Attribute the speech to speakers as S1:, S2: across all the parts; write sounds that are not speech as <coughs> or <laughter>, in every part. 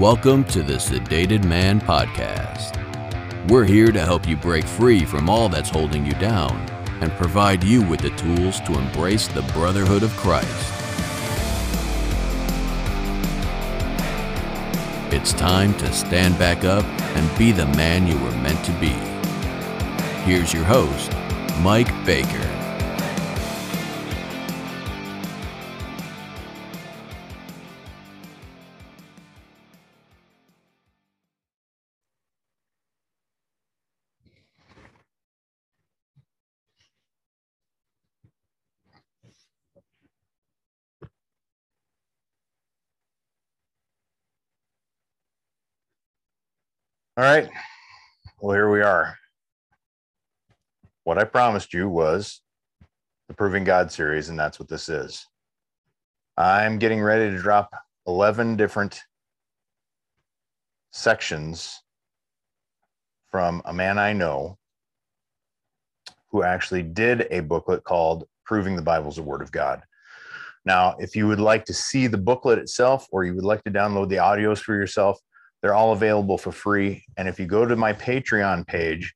S1: Welcome to the Sedated Man Podcast. We're here to help you break free from all that's holding you down and provide you with the tools to embrace the brotherhood of Christ. It's time to stand back up and be the man you were meant to be. Here's your host, Mike Baker.
S2: All right. Well, here we are. What I promised you was the Proving God series, and that's what this is. I'm getting ready to drop 11 different sections from a man I know who actually did a booklet called Proving the Bible's a Word of God. Now, if you would like to see the booklet itself or you would like to download the audios for yourself, they're all available for free. And if you go to my Patreon page,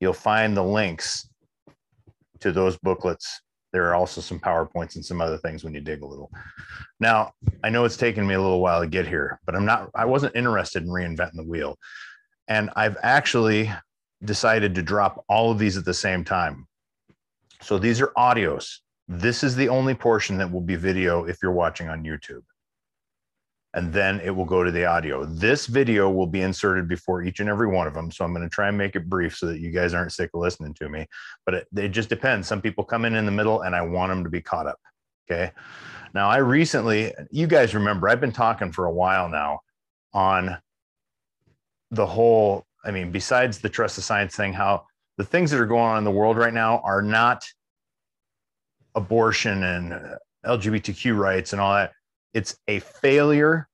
S2: you'll find the links to those booklets. There are also some PowerPoints and some other things when you dig a little. Now, I know it's taken me a little while to get here, but I'm not, I wasn't interested in reinventing the wheel. And I've actually decided to drop all of these at the same time. So these are audios. This is the only portion that will be video if you're watching on YouTube and then it will go to the audio. This video will be inserted before each and every one of them. So I'm going to try and make it brief so that you guys aren't sick of listening to me. But it, it just depends. Some people come in in the middle and I want them to be caught up. Okay. Now, I recently, you guys remember, I've been talking for a while now on the whole, I mean, besides the trust of science thing, how the things that are going on in the world right now are not abortion and LGBTQ rights and all that it's a failure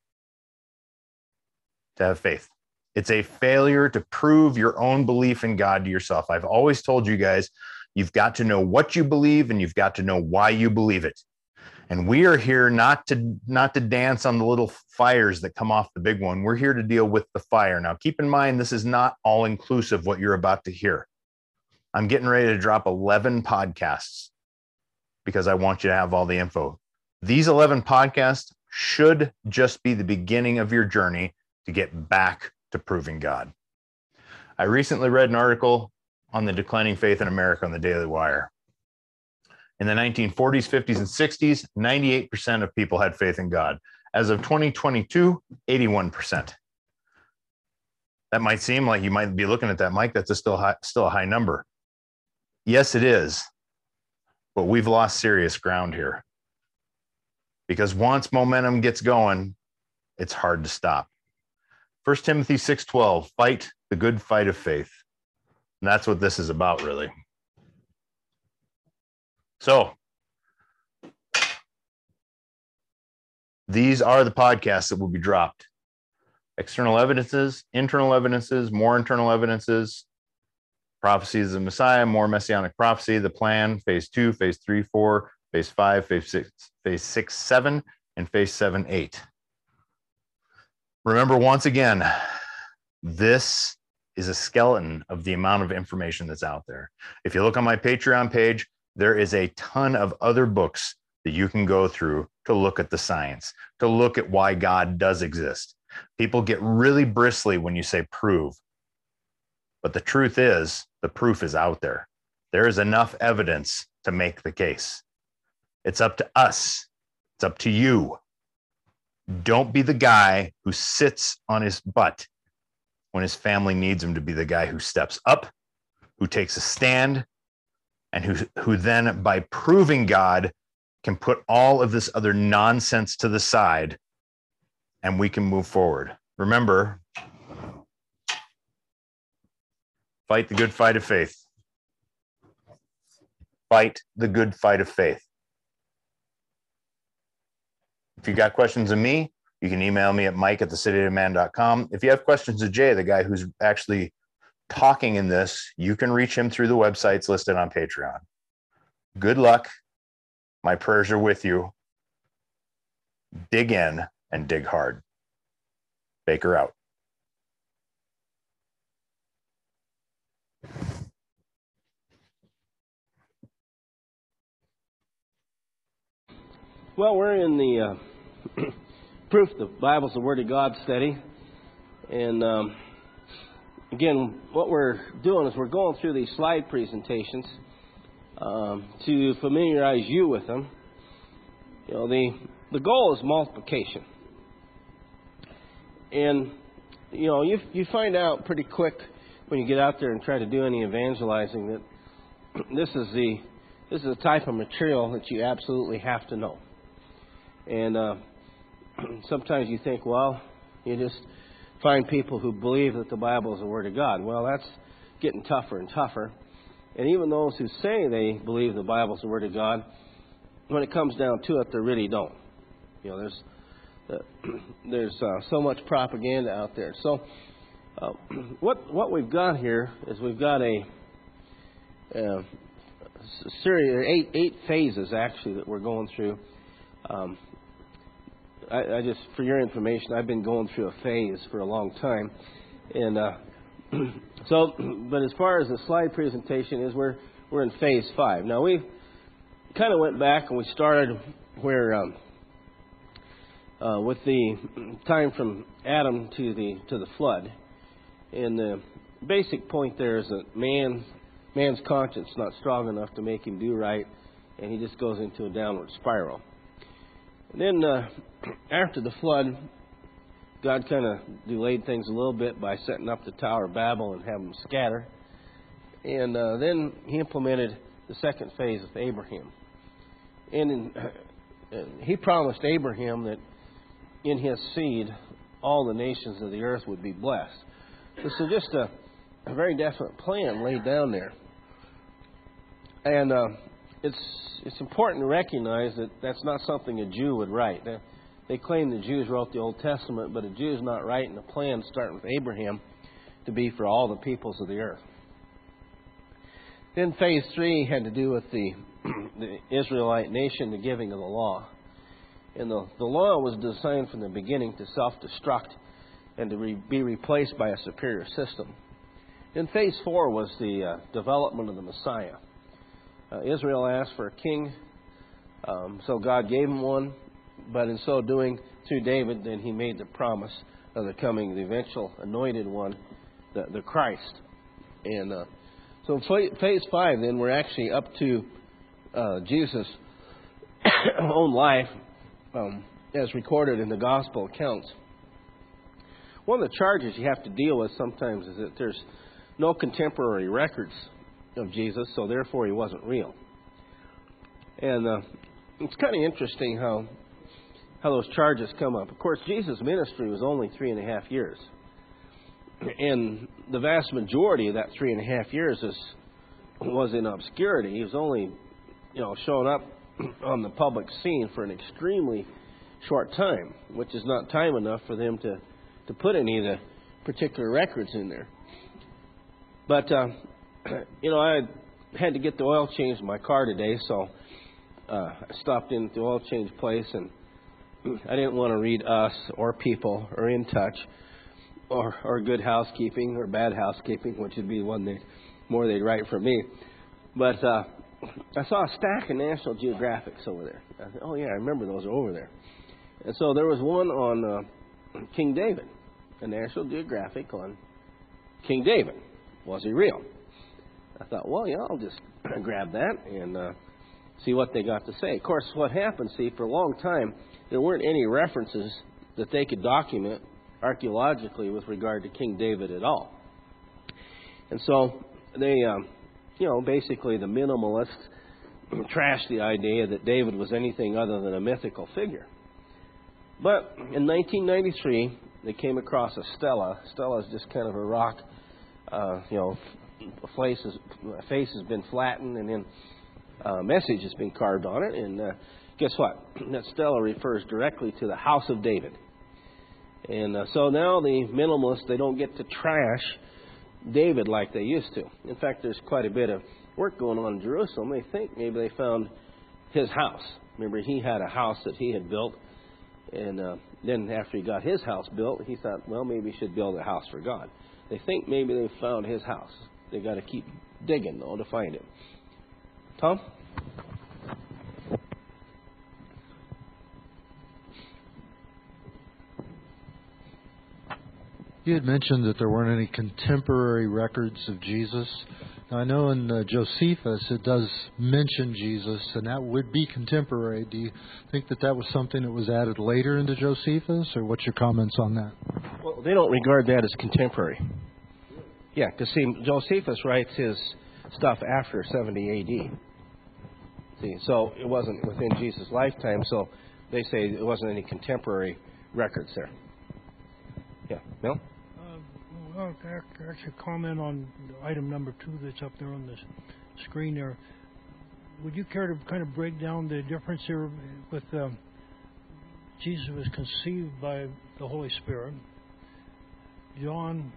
S2: to have faith. It's a failure to prove your own belief in God to yourself. I've always told you guys, you've got to know what you believe and you've got to know why you believe it. And we are here not to not to dance on the little fires that come off the big one. We're here to deal with the fire. Now, keep in mind this is not all inclusive what you're about to hear. I'm getting ready to drop 11 podcasts because I want you to have all the info. These 11 podcasts should just be the beginning of your journey to get back to proving God. I recently read an article on the declining faith in America on the Daily Wire. In the 1940s, 50s, and 60s, 98% of people had faith in God. As of 2022, 81%. That might seem like you might be looking at that, Mike. That's a still high, still a high number. Yes, it is. But we've lost serious ground here because once momentum gets going, it's hard to stop. 1 Timothy 6:12, fight the good fight of faith. And that's what this is about really. So, these are the podcasts that will be dropped. External evidences, internal evidences, more internal evidences, prophecies of the Messiah, more messianic prophecy, the plan, phase two, phase three, four, phase five, phase six, phase six, seven, and phase seven, eight. Remember, once again, this is a skeleton of the amount of information that's out there. If you look on my Patreon page, there is a ton of other books that you can go through to look at the science, to look at why God does exist. People get really bristly when you say prove. But the truth is, the proof is out there. There is enough evidence to make the case. It's up to us. It's up to you. Don't be the guy who sits on his butt when his family needs him to be the guy who steps up, who takes a stand, and who, who then, by proving God, can put all of this other nonsense to the side and we can move forward. Remember, fight the good fight of faith. Fight the good fight of faith. If you got questions of me, you can email me at mike at the thesedatedman.com. If you have questions of Jay, the guy who's actually talking in this, you can reach him through the websites listed on Patreon. Good luck. My prayers are with you. Dig in and dig hard. Baker out.
S3: Well, we're in the uh, <clears throat> proof the Bible's the Word of God study, and um, again, what we're doing is we're going through these slide presentations um, to familiarize you with them. You know, the the goal is multiplication, and you know, you you find out pretty quick when you get out there and try to do any evangelizing that <clears throat> this is the this is the type of material that you absolutely have to know. And uh, <clears throat> sometimes you think, well, you just find people who believe that the Bible is the Word of God. Well, that's getting tougher and tougher. And even those who say they believe the Bible is the Word of God, when it comes down to it, they really don't. You know, there's uh, <clears throat> there's uh, so much propaganda out there. So, uh, <clears throat> what what we've got here is we've got a, a series, eight eight phases actually that we're going through. Um, I, I, just, for your information, I've been going through a phase for a long time, and uh, <clears throat> so. <clears throat> But as far as the slide presentation is, we're we're in phase five. Now we kind of went back and we started where um, uh, with the <clears throat> time from Adam to the to the flood, and the basic point there is that man man's conscience not strong enough to make him do right, and he just goes into a downward spiral. And then uh, after the flood, God kind of delayed things a little bit by setting up the Tower of Babel and having them scatter. And uh, then He implemented the second phase with Abraham. And in, <clears throat> uh, He promised Abraham that in his seed all the nations of the earth would be blessed. This is just a, a very definite plan laid down there. And uh, it's it's important to recognize that that's not something a Jew would write. They, they claim the Jews wrote the Old Testament, but a Jew is not writing a plan starting with Abraham to be for all the peoples of the earth. Then phase three had to do with the, <clears throat> the Israelite nation, the giving of the law. And the, the law was designed from the beginning to self destruct and to re, be replaced by a superior system. Then phase four was the uh, development of the Messiah. Uh, Israel asked for a king, um, so God gave him one. But in so doing, to David, then he made the promise of the coming, the eventual anointed one, the, the Christ. And uh, so phase five, then we're actually up to uh, Jesus' <coughs> own life um, as recorded in the gospel accounts. One of the charges you have to deal with sometimes is that there's no contemporary records of Jesus, so therefore he wasn't real. And uh, it's kind of interesting how how those charges come up. Of course, Jesus' ministry was only three and a half years, and the vast majority of that three and a half years is, was in obscurity. He was only, you know, showing up <clears throat> on the public scene for an extremely short time, which is not time enough for them to to put any of the particular records in there. But uh, you know, I had to get the oil changed in my car today, so uh, I stopped in at the oil change place, and I didn't want to read Us or People or In Touch or or Good Housekeeping or Bad Housekeeping, which would be one that more they'd write for me. But uh, I saw a stack of National Geographics over there. I said, "Oh yeah, I remember those are over there." And so there was one on uh, King David, a National Geographic on King David. Was he real? I thought, well, yeah, I'll just <clears throat> grab that and uh, see what they got to say. Of course, what happened, see, for a long time, there weren't any references that they could document archaeologically with regard to King David at all. And so they, um, you know, basically the minimalists <clears throat> trashed the idea that David was anything other than a mythical figure. But in 1993, they came across a stela. Stela is just kind of a rock, uh, you know, face, is, face has been flattened and then a message has been carved on it. And uh, guess what? <clears throat> That stela refers directly to the house of David. And uh, so now the minimalists, they don't get to trash David like they used to. In fact, there's quite a bit of work going on in Jerusalem. They think maybe they found his house. Remember, he had a house that he had built, and uh, then after he got his house built, he thought, well, maybe he should build a house for God. They think maybe they found his house. They got to keep digging though to find it. Tom.
S4: You had mentioned that there weren't any contemporary records of Jesus. Now, I know in uh, Josephus it does mention Jesus, and that would be contemporary. Do you think that that was something that was added later into Josephus, or what's your comments on that?
S3: Well, they don't regard that as contemporary. Yeah, because see, Josephus writes his stuff after 70 AD. See, so it wasn't within Jesus' lifetime, so they say it wasn't any contemporary records there. Yeah, Bill?
S5: Uh, well, actually, comment on item number two that's up there on the screen there. Would you care to kind of break down the difference here with um, Jesus was conceived by the Holy Spirit? John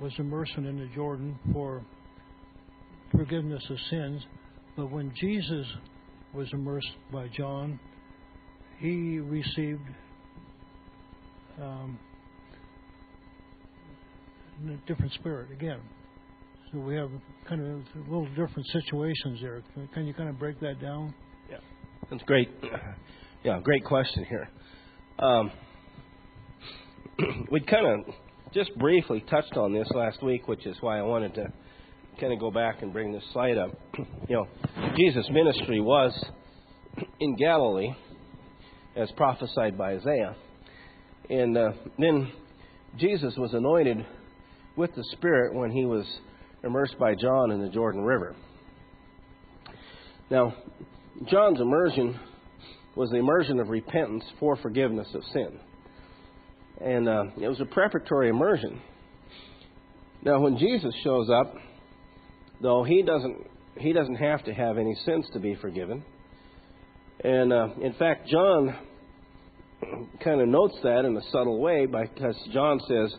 S5: was immersed in the Jordan for forgiveness of sins, but when Jesus was immersed by John, he received um, a different spirit again. So we have kind of a little different situations there. Can you kind of break that down?
S3: Yeah, that's great. Yeah, great question here. Um, we kind of just briefly touched on this last week, which is why I wanted to kind of go back and bring this slide up. <clears throat> You know, Jesus' ministry was in Galilee, as prophesied by Isaiah, and uh, then Jesus was anointed with the Spirit when he was immersed by John in the Jordan River. Now, John's immersion was the immersion of repentance for forgiveness of sin. And uh, it was a preparatory immersion. Now, when Jesus shows up, though he doesn't he doesn't have to have any sins to be forgiven. And uh, in fact, John kind of notes that in a subtle way because John says,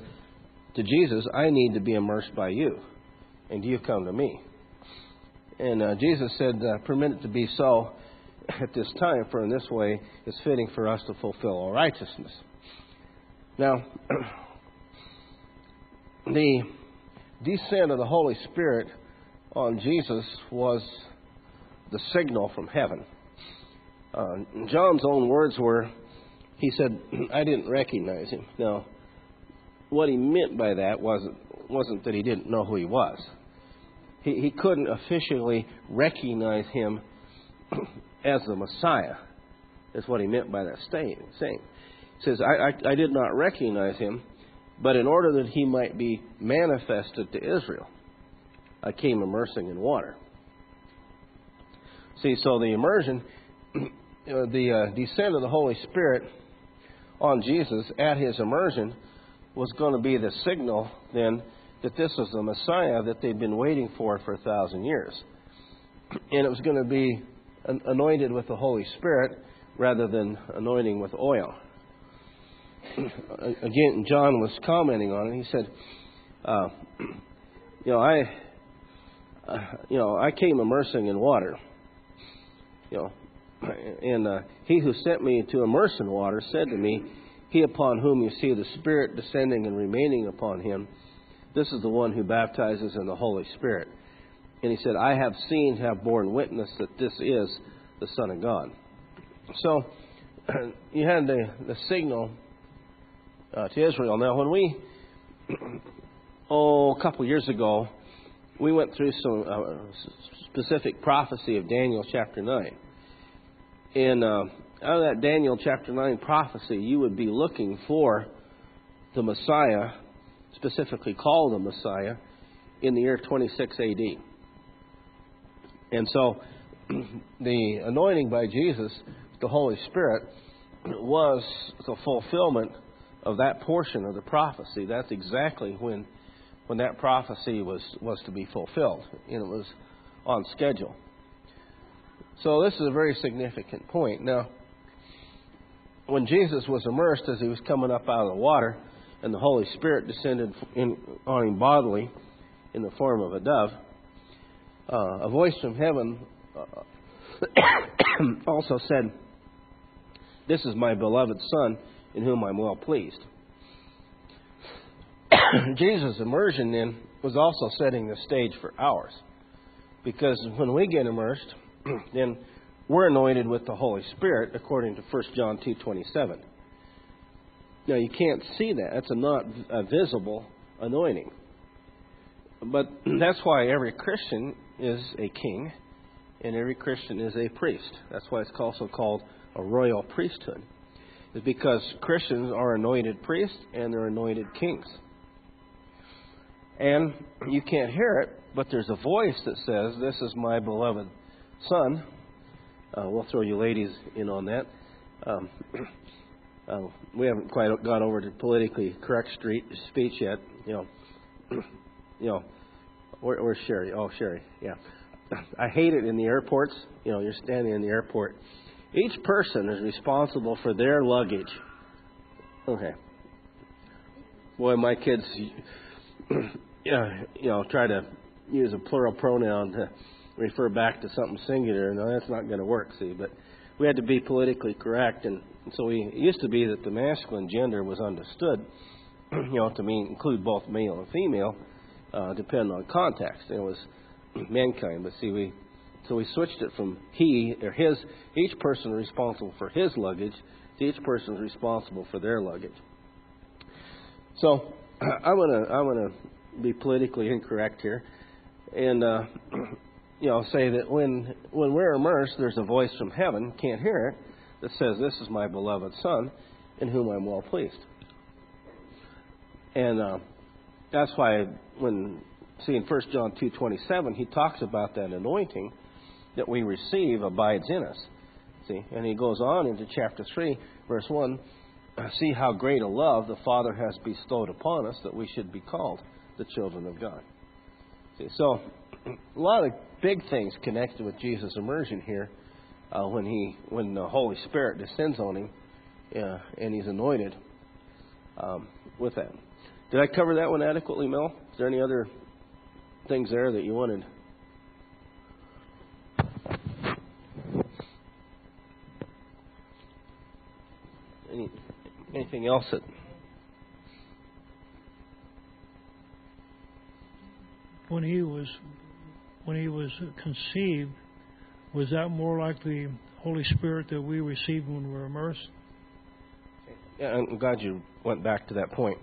S3: to Jesus, I need to be immersed by you, and you come to me. And uh, Jesus said, uh, Permit it to be so at this time, for in this way it's fitting for us to fulfill all righteousness. Now, <clears throat> the descent of the Holy Spirit on Jesus was the signal from heaven. Uh, John's own words were, he said, <clears throat> I didn't recognize him. Now, what he meant by that wasn't wasn't that he didn't know who he was. He he couldn't officially recognize him <clears throat> as the Messiah. Is what he meant by that saying. Says, I, I, I did not recognize him, but in order that he might be manifested to Israel, I came immersing in water. See, so the immersion, <clears throat> the uh, descent of the Holy Spirit on Jesus at his immersion was going to be the signal then that this was the Messiah that they'd been waiting for for a thousand years. <clears throat> And it was going to be anointed with the Holy Spirit rather than anointing with oil. <clears throat> Again, John was commenting on it. He said, uh, <clears throat> "You know, I, uh, you know, I came immersing in water. You know, <clears throat> and uh, he who sent me to immerse in water said to me." He upon whom you see the Spirit descending and remaining upon him, this is the one who baptizes in the Holy Spirit. And he said, I have seen, have borne witness that this is the Son of God. So you had the, the signal uh, to Israel. Now, when we, <clears throat> oh, a couple of years ago, we went through some uh, specific prophecy of Daniel chapter 9. And uh, out of that Daniel chapter 9 prophecy, you would be looking for the Messiah, specifically called the Messiah, in the year 26 AD. And so <clears throat> the anointing by Jesus, the Holy Spirit, <clears throat> was the fulfillment of that portion of the prophecy. That's exactly when when that prophecy was, was to be fulfilled, and it was on schedule. So this is a very significant point. Now, when Jesus was immersed as he was coming up out of the water, and the Holy Spirit descended in, on him bodily in the form of a dove, uh, a voice from heaven uh, <coughs> also said, This is my beloved Son, in whom I'm well pleased. <coughs> Jesus' immersion then was also setting the stage for ours. Because when we get immersed, <coughs> then we're anointed with the Holy Spirit according to 1 John 2:27. Now you can't see that. That's a not a visible anointing. But <coughs> that's why every Christian is a king and every Christian is a priest. That's why it's also called a royal priesthood. Is because Christians are anointed priests and they're anointed kings. And you can't hear it, but there's a voice that says, This is my beloved son. Uh, we'll throw you ladies in on that. Um, <clears throat> uh, we haven't quite got over to politically correct street speech yet. You know, <clears throat> you know, where, where's Sherry? Oh, Sherry, yeah. <clears throat> I hate it in the airports. You know, you're standing in the airport. Each person is responsible for their luggage. Okay. Boy, my kids <clears throat> you know, try to use a plural pronoun to refer back to something singular. No, that's not going to work. See, but we had to be politically correct, and so we it used to be that the masculine gender was understood, <clears throat> you know, to mean include both male and female, uh, depending on context. It was <clears throat> mankind, but see, we so we switched it from he or his. Each person responsible for his luggage. To each person responsible for their luggage. So I'm gonna I'm gonna be politically incorrect here, and uh, <clears throat> you know say that when when we're immersed, there's a voice from heaven, can't hear it, that says, "This is my beloved Son, in whom I'm well pleased." And uh, that's why when see in 1 John two twenty seven, he talks about that anointing that we receive abides in us. See, and he goes on into chapter three, verse one see how great a love the Father has bestowed upon us that we should be called the children of God. See, so, <clears throat> a lot of big things connected with Jesus' immersion here uh, when he when the Holy Spirit descends on him uh, and he's anointed um, with that. Did I cover that one adequately, Mel? Is there any other things there that you wanted? Any, anything else that
S5: when he was when he was conceived, was that more like the Holy Spirit that we received when we were immersed?
S3: Yeah, I'm glad you went back to that point.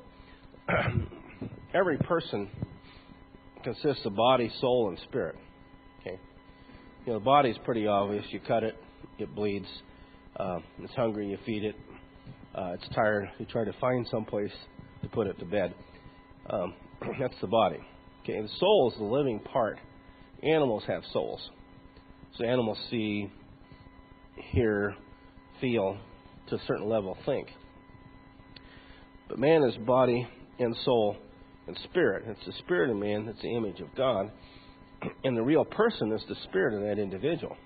S3: <clears throat> Every person consists of body, soul, and spirit. Okay, you know the body's pretty obvious. You cut it, it bleeds. Uh, it's hungry, you feed it. Uh, it's tired, you try to find some place to put it to bed. Um, <clears throat> that's the body. Okay, the soul is the living part. Animals have souls. So animals see, hear, feel, to a certain level, think. But man is body and soul and spirit. It's the spirit of man that's the image of God. <clears throat> And the real person is the spirit of that individual.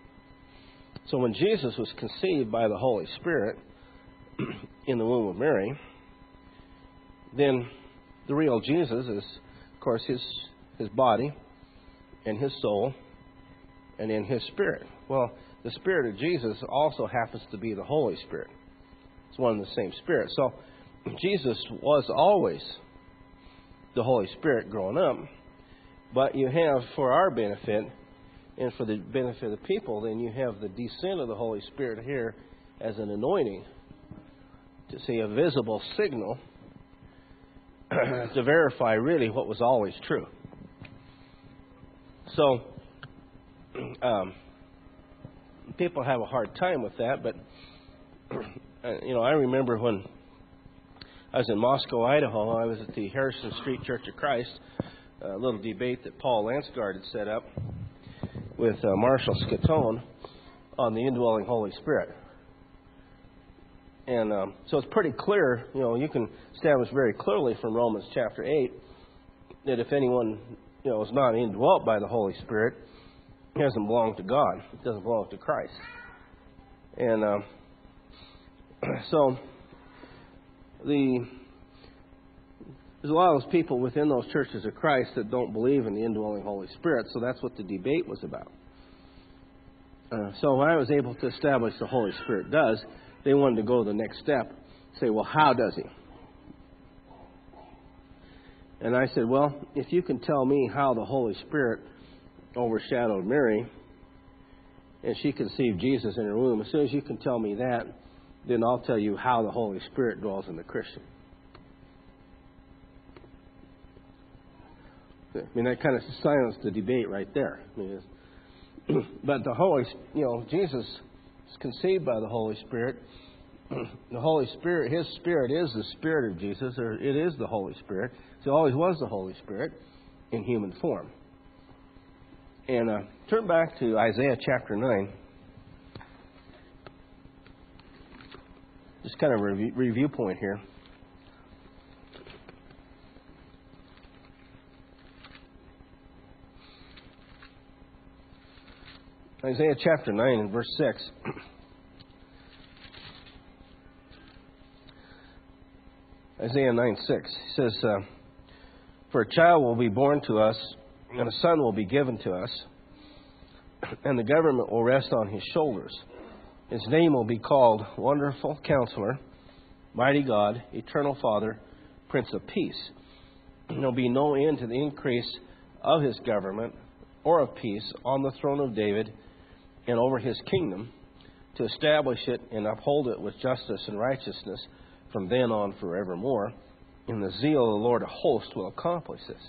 S3: So when Jesus was conceived by the Holy Spirit <clears throat> in the womb of Mary, then the real Jesus is of course, his, his body and his soul and in his spirit. Well, the Spirit of Jesus also happens to be the Holy Spirit. It's one and the same Spirit. So, <clears throat> Jesus was always the Holy Spirit growing up, but you have, for our benefit and for the benefit of the people, then you have the descent of the Holy Spirit here as an anointing to see a visible signal <clears throat> to verify really what was always true. So, <clears throat> um, people have a hard time with that, but <clears throat> you know, I remember when I was in Moscow, Idaho. I was at the Harrison Street Church of Christ, a little debate that Paul Lansgard had set up with uh, Marshall Scatone on the indwelling Holy Spirit. And um, so it's pretty clear, you know, you can establish very clearly from Romans chapter 8 that if anyone, you know, is not indwelt by the Holy Spirit, he doesn't belong to God. It doesn't belong to Christ. And um, <clears throat> so the there's a lot of those people within those churches of Christ that don't believe in the indwelling Holy Spirit, so that's what the debate was about. Uh, so I was able to establish the Holy Spirit does, they wanted to go the next step say, well, how does he? And I said, well, if you can tell me how the Holy Spirit overshadowed Mary and she conceived Jesus in her womb, as soon as you can tell me that, then I'll tell you how the Holy Spirit dwells in the Christian. I mean, that kind of silenced the debate right there. I mean, <clears throat> but the Holy, you know, Jesus conceived by the Holy Spirit. <clears throat> The Holy Spirit, His Spirit is the Spirit of Jesus, or it is the Holy Spirit. So always was the Holy Spirit in human form. And uh, turn back to Isaiah chapter 9. Just kind of a review point here. Isaiah chapter 9 and verse 6. Isaiah 9 6 says, uh, For a child will be born to us, and a son will be given to us, and the government will rest on his shoulders. His name will be called Wonderful Counselor, Mighty God, Eternal Father, Prince of Peace. There will be no end to the increase of his government or of peace on the throne of David and over his kingdom to establish it and uphold it with justice and righteousness from then on forevermore. And the zeal of the Lord of hosts will accomplish this.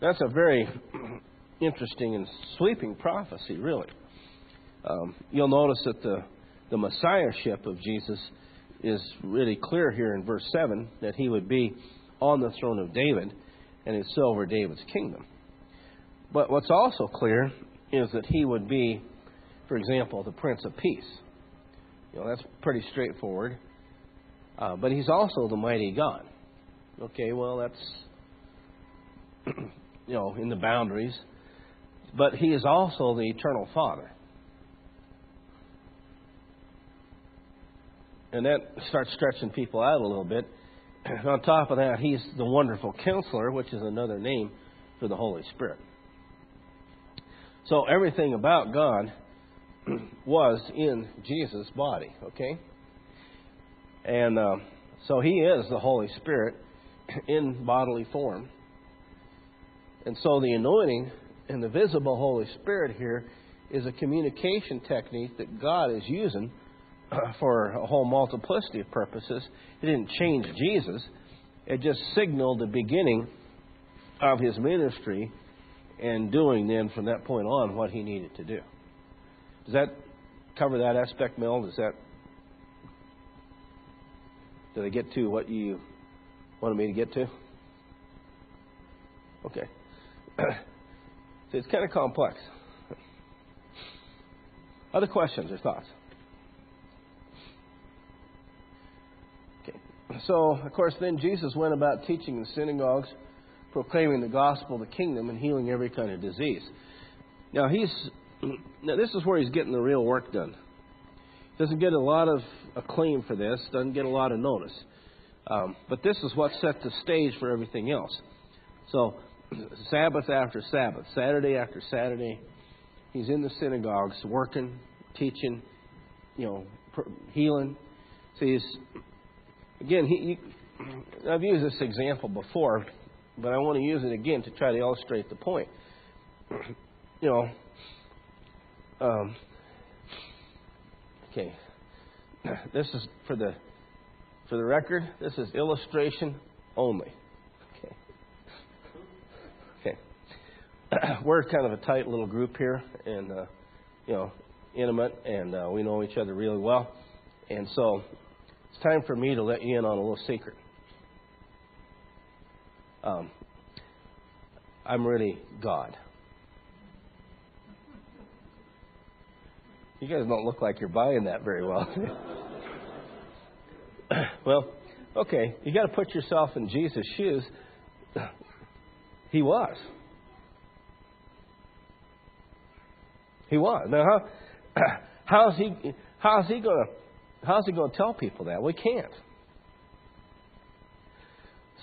S3: That's a very <clears throat> interesting and sweeping prophecy, really. Um, you'll notice that the, the messiahship of Jesus is really clear here in verse 7 that he would be on the throne of David and it's over David's kingdom. But what's also clear is that he would be for example, the Prince of Peace. You know, that's pretty straightforward. Uh, but he's also the mighty God. Okay, well, that's, <clears throat> you know, in the boundaries. But he is also the eternal Father. And that starts stretching people out a little bit. <clears throat> On top of that, he's the wonderful counselor, which is another name for the Holy Spirit. So everything about God <clears throat> was in Jesus' body, okay? And uh, so he is the Holy Spirit <clears throat> in bodily form. And so the anointing and the visible Holy Spirit here is a communication technique that God is using <clears throat> for a whole multiplicity of purposes. It didn't change Jesus, it just signaled the beginning of his ministry and doing then from that point on what he needed to do. Does that cover that aspect, Mel? Does that did I get to what you wanted me to get to? Okay. <clears throat> so it's kind of complex. Other questions or thoughts? Okay. So, of course, then Jesus went about teaching in synagogues, proclaiming the gospel of the kingdom, and healing every kind of disease. Now, he's now, this is where he's getting the real work done. Doesn't get a lot of acclaim for this, doesn't get a lot of notice. Um, but this is what set the stage for everything else. So, <clears throat> Sabbath after Sabbath, Saturday after Saturday, he's in the synagogues working, teaching, you know, healing. So he's, again, he, he, I've used this example before, but I want to use it again to try to illustrate the point. <clears throat> You know, um, okay, <clears throat> this is for the for the record. This is illustration only. Okay. Okay. <clears throat> We're kind of a tight little group here, and uh, you know, intimate, and uh, we know each other really well. And so, it's time for me to let you in on a little secret. Um, I'm really God. You guys don't look like you're buying that very well. <laughs> well, okay, you got to put yourself in Jesus' shoes. He was. He was. Now, how, <clears throat> how's he? How's he going to? How's he to tell people that? We can't.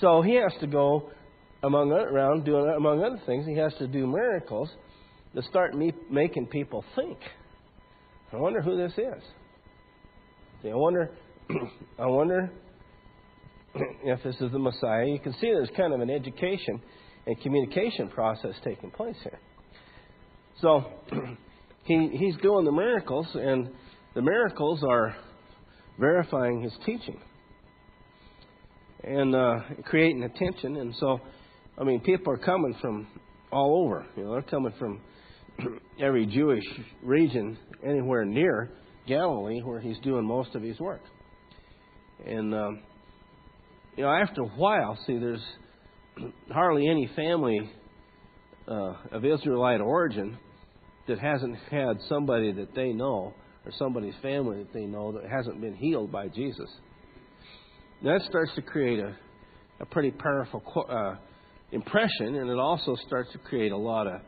S3: So he has to go among around doing among other things. He has to do miracles to start me, making people think. I wonder who this is. See, I wonder, <clears throat> I wonder <clears throat> if this is the Messiah, you can see there's kind of an education and communication process taking place here. So <clears throat> he, he's doing the miracles, and the miracles are verifying his teaching and uh, creating attention. And so, I mean, people are coming from all over. You know, they're coming from <clears throat> every Jewish region anywhere near Galilee where he's doing most of his work. And, um, you know, after a while, see, there's <clears throat> hardly any family uh, of Israelite origin that hasn't had somebody that they know or somebody's family that they know that hasn't been healed by Jesus. that starts to create a, a pretty powerful uh, impression, and it also starts to create a lot of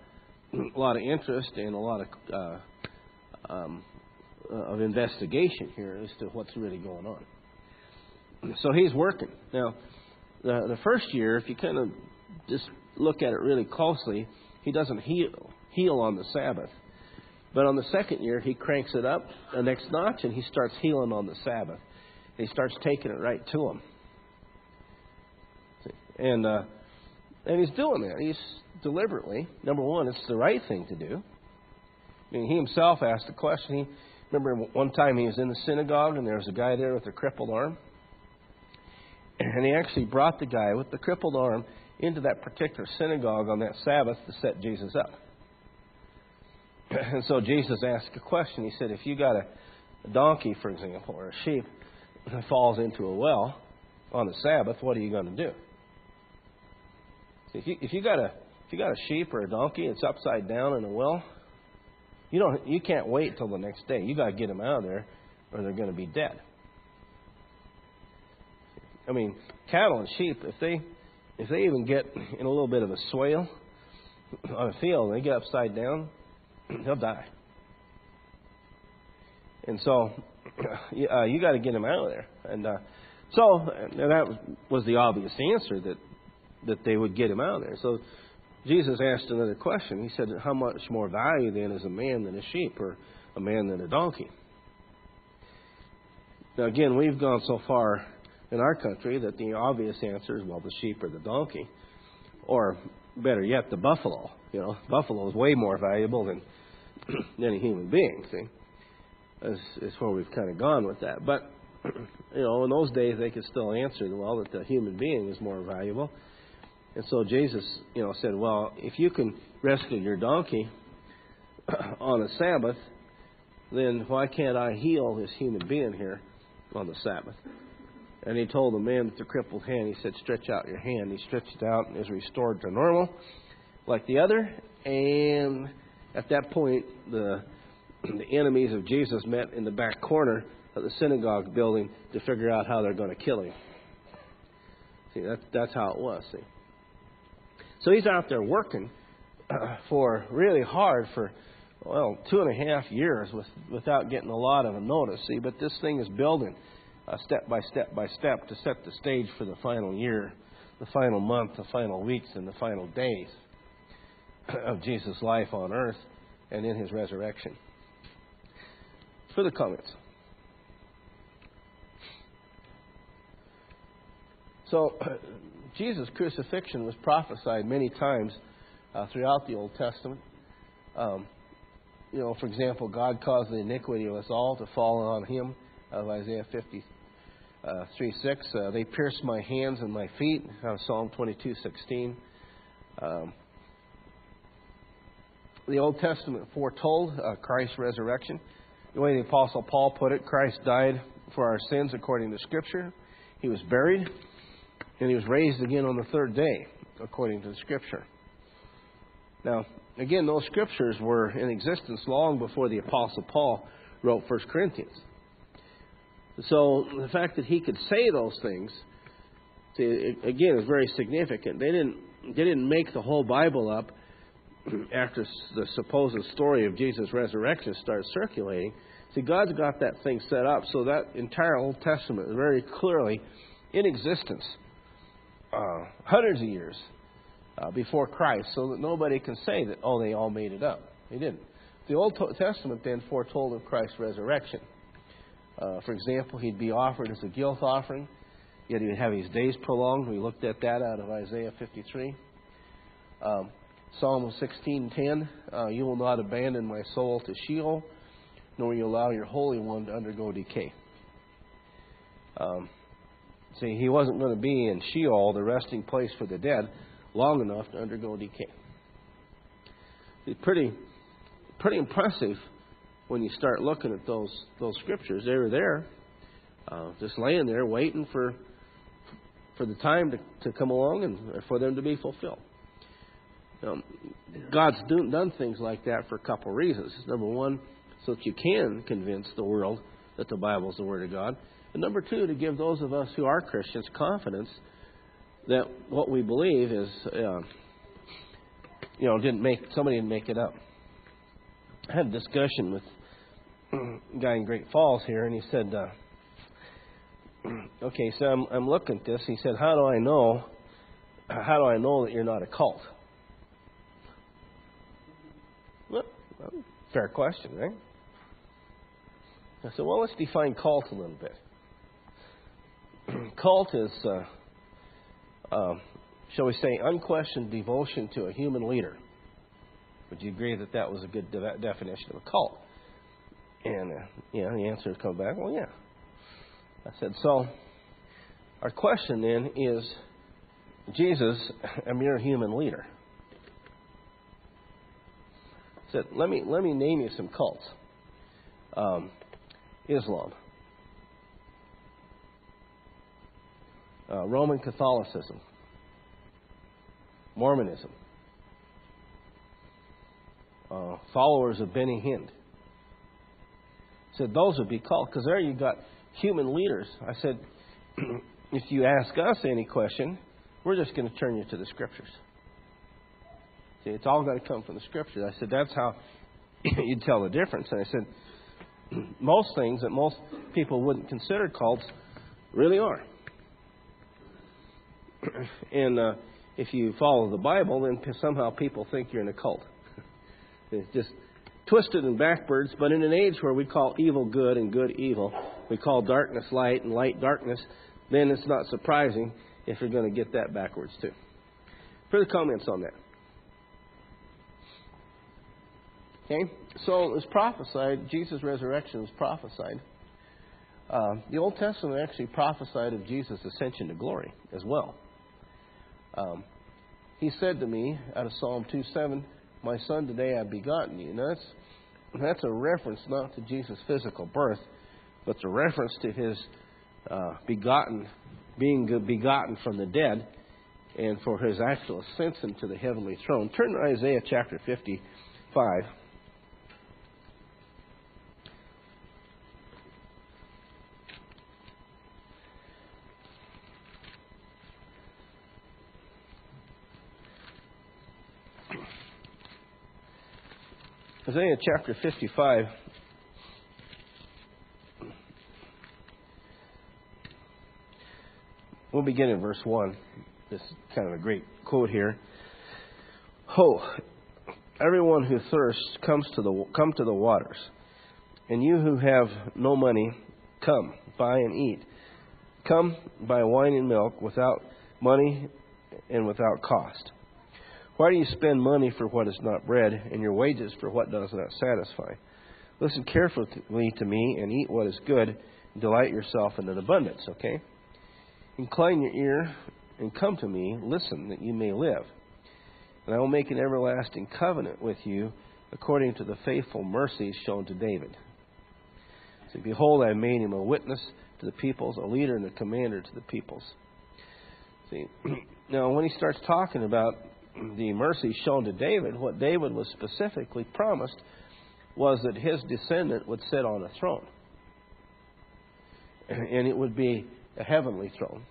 S3: a lot of interest and a lot of uh, um, uh, of investigation here as to what's really going on. So he's working now. The the first year, if you kind of just look at it really closely, he doesn't heal heal on the Sabbath. But on the second year, he cranks it up the next notch and he starts healing on the Sabbath. He starts taking it right to him. And uh, and he's doing that. He's deliberately. Number one, it's the right thing to do. I mean, he himself asked the question. He remember one time he was in the synagogue and there was a guy there with a crippled arm, and he actually brought the guy with the crippled arm into that particular synagogue on that Sabbath to set Jesus up. And so Jesus asked a question. He said, If you got a, a donkey, for example, or a sheep that falls into a well on the Sabbath, what are you going to do? If you, if you got a if you got a sheep or a donkey that's upside down in a well, you don't you can't wait till the next day. You got to get them out of there, or they're going to be dead. I mean, cattle and sheep, if they if they even get in a little bit of a swale <clears throat> on a field and they get upside down, <clears throat> they'll die. And so, <clears throat> uh, you got to get them out of there. And uh, so, that was the obvious answer that that they would get him out of there. So, Jesus asked another question. He said, "How much more value then is a man than a sheep, or a man than a donkey?" Now, again, we've gone so far in our country that the obvious answer is, well, the sheep or the donkey, or better yet, the buffalo. You know, buffalo is way more valuable than <clears throat> than a human being. See, is is where we've kind of gone with that. But <clears throat> you know, in those days, they could still answer well that the human being is more valuable. And so Jesus, you know, said, well, if you can rescue your donkey <clears throat> on a Sabbath, then why can't I heal this human being here on the Sabbath? And he told the man with the crippled hand, he said, Stretch out your hand. He stretched it out and is restored to normal, like the other. And at that point, the, <clears throat> the enemies of Jesus met in the back corner of the synagogue building to figure out how they're going to kill him. See, that, that's how it was. See. So he's out there working <clears throat> for really hard for well two and a half years with, without getting a lot of a notice. See, but this thing is building uh, step by step by step to set the stage for the final year, the final month, the final weeks, and the final days <clears throat> of Jesus' life on earth and in his resurrection. For the comments. So, <clears throat> Jesus' crucifixion was prophesied many times uh, throughout the Old Testament. Um, you know, for example, God caused the iniquity of us all to fall on him, of Isaiah 50, uh, 3 6. Uh, they pierced my hands and my feet, uh, Psalm 22 16. Um, the Old Testament foretold uh, Christ's resurrection. The way the Apostle Paul put it, Christ died for our sins according to Scripture. He was buried, and he was raised again on the third day according to the Scripture. Now, again, those Scriptures were in existence long before the Apostle Paul wrote 1 Corinthians. So the fact that he could say those things, again, is very significant. They didn't they didn't make the whole Bible up <clears throat> after the supposed story of Jesus' resurrection started circulating. See, God's got that thing set up so that entire Old Testament is very clearly in existence uh, hundreds of years uh, before Christ, so that nobody can say that, oh, they all made it up. They didn't. The Old Testament then foretold of Christ's resurrection. Uh, for example, he'd be offered as a guilt offering, yet he would have his days prolonged. We looked at that out of Isaiah 53. Um, Psalm 16:10, uh, "You will not abandon my soul to Sheol, nor you allow your Holy One to undergo decay." Um, see, he wasn't going to be in Sheol, the resting place for the dead, long enough to undergo decay. It's pretty, pretty impressive when you start looking at those those scriptures. They were there, uh, just laying there, waiting for for the time to, to come along and for them to be fulfilled. Um, God's do, done things like that for a couple of reasons. Number one, so that you can convince the world that the Bible is the Word of God. And number two, to give those of us who are Christians confidence that what we believe is, uh, you know, didn't make somebody didn't make it up. I had a discussion with <clears throat> a guy in Great Falls here, and he said, uh, "Okay, so I'm, I'm looking at this." He said, "How do I know? How do I know that you're not a cult?" Well, fair question, right? I said, "Well, let's define cult a little bit." <clears throat> cult is, uh, uh, shall we say, unquestioned devotion to a human leader. Would you agree that that was a good de- definition of a cult? And uh, yeah, the answer has come back. Well, yeah. I said so. Our question then is: Jesus <laughs> a mere human leader? I said, let me let me name you some cults. Um, Islam, uh, Roman Catholicism, Mormonism, uh, followers of Benny Hinn. Said those would be called because there you got human leaders. I said, <clears throat> if you ask us any question, we're just going to turn you to the scriptures. See, it's all going to come from the scriptures. I said that's how <clears throat> you'd tell the difference. And I said <clears throat> most things that most people wouldn't consider cults really are. <clears throat> and uh, if you follow the Bible, then somehow people think you're in a cult. <laughs> it's just twisted and backwards, but in an age where we call evil good and good evil, we call darkness light and light darkness, then it's not surprising if you're going to get that backwards too. Further comments on that? Okay, so it was prophesied, Jesus' resurrection was prophesied. Uh, the Old Testament actually prophesied of Jesus' ascension to glory as well. Um, he said to me out of Psalm 2:7, My son, today I've begotten you. Now that's, that's a reference not to Jesus' physical birth, but it's a reference to his uh, begotten, being begotten from the dead, and for his actual ascension to the heavenly throne. Turn to Isaiah chapter 55. Isaiah chapter 55. We'll begin in verse 1. This is kind of a great quote here. Ho, everyone who thirsts comes to the come to the waters. And you who have no money, come, buy and eat. Come, buy wine and milk without money and without cost. Why do you spend money for what is not bread, and your wages for what does not satisfy? Listen carefully to me and eat what is good, and delight yourself in an abundance, okay? Incline your ear and come to me, listen that you may live. And I will make an everlasting covenant with you according to the faithful mercies shown to David. See, behold, I made him a witness to the peoples, a leader and a commander to the peoples. See, <clears throat> now when he starts talking about <clears throat> the mercy shown to David, what David was specifically promised was that his descendant would sit on a throne. <clears throat> And it would be a heavenly throne.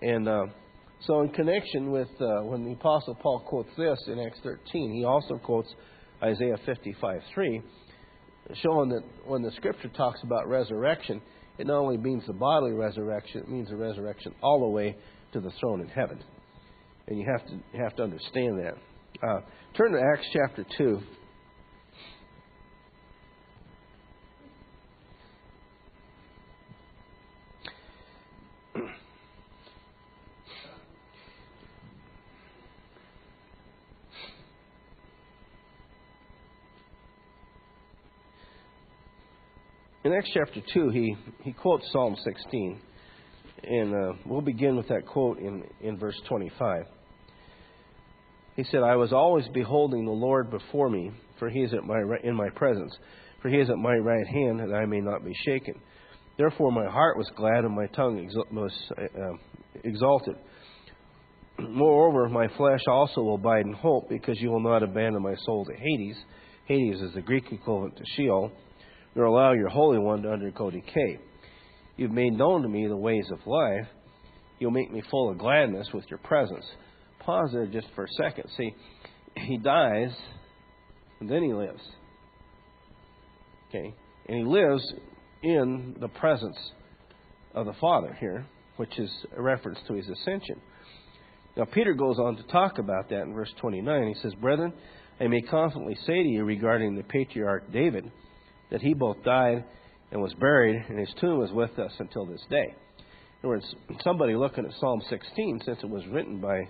S3: And uh, so, in connection with uh, when the Apostle Paul quotes this in Acts 13, he also quotes Isaiah 55 3, showing that when the scripture talks about resurrection, it not only means the bodily resurrection, it means the resurrection all the way to the throne in heaven and you have to you have to understand that. Uh, turn to Acts chapter two. In Acts chapter 2, he, he quotes Psalm 16. And uh, we'll begin with that quote in, in verse 25. He said, I was always beholding the Lord before me, for he is at my, in my presence. For he is at my right hand, that I may not be shaken. Therefore my heart was glad, and my tongue was uh, exalted. Moreover, my flesh also will abide in hope, because you will not abandon my soul to Hades. Hades is the Greek equivalent to Sheol nor allow your Holy One to undergo decay. You've made known to me the ways of life. You'll make me full of gladness with your presence. Pause there just for a second. See, he dies, and then he lives. Okay? And he lives in the presence of the Father here, which is a reference to his ascension. Now, Peter goes on to talk about that in verse 29. He says, Brethren, I may confidently say to you regarding the patriarch David, that he both died and was buried, and his tomb is with us until this day. In other words, somebody looking at Psalm 16, since it was written by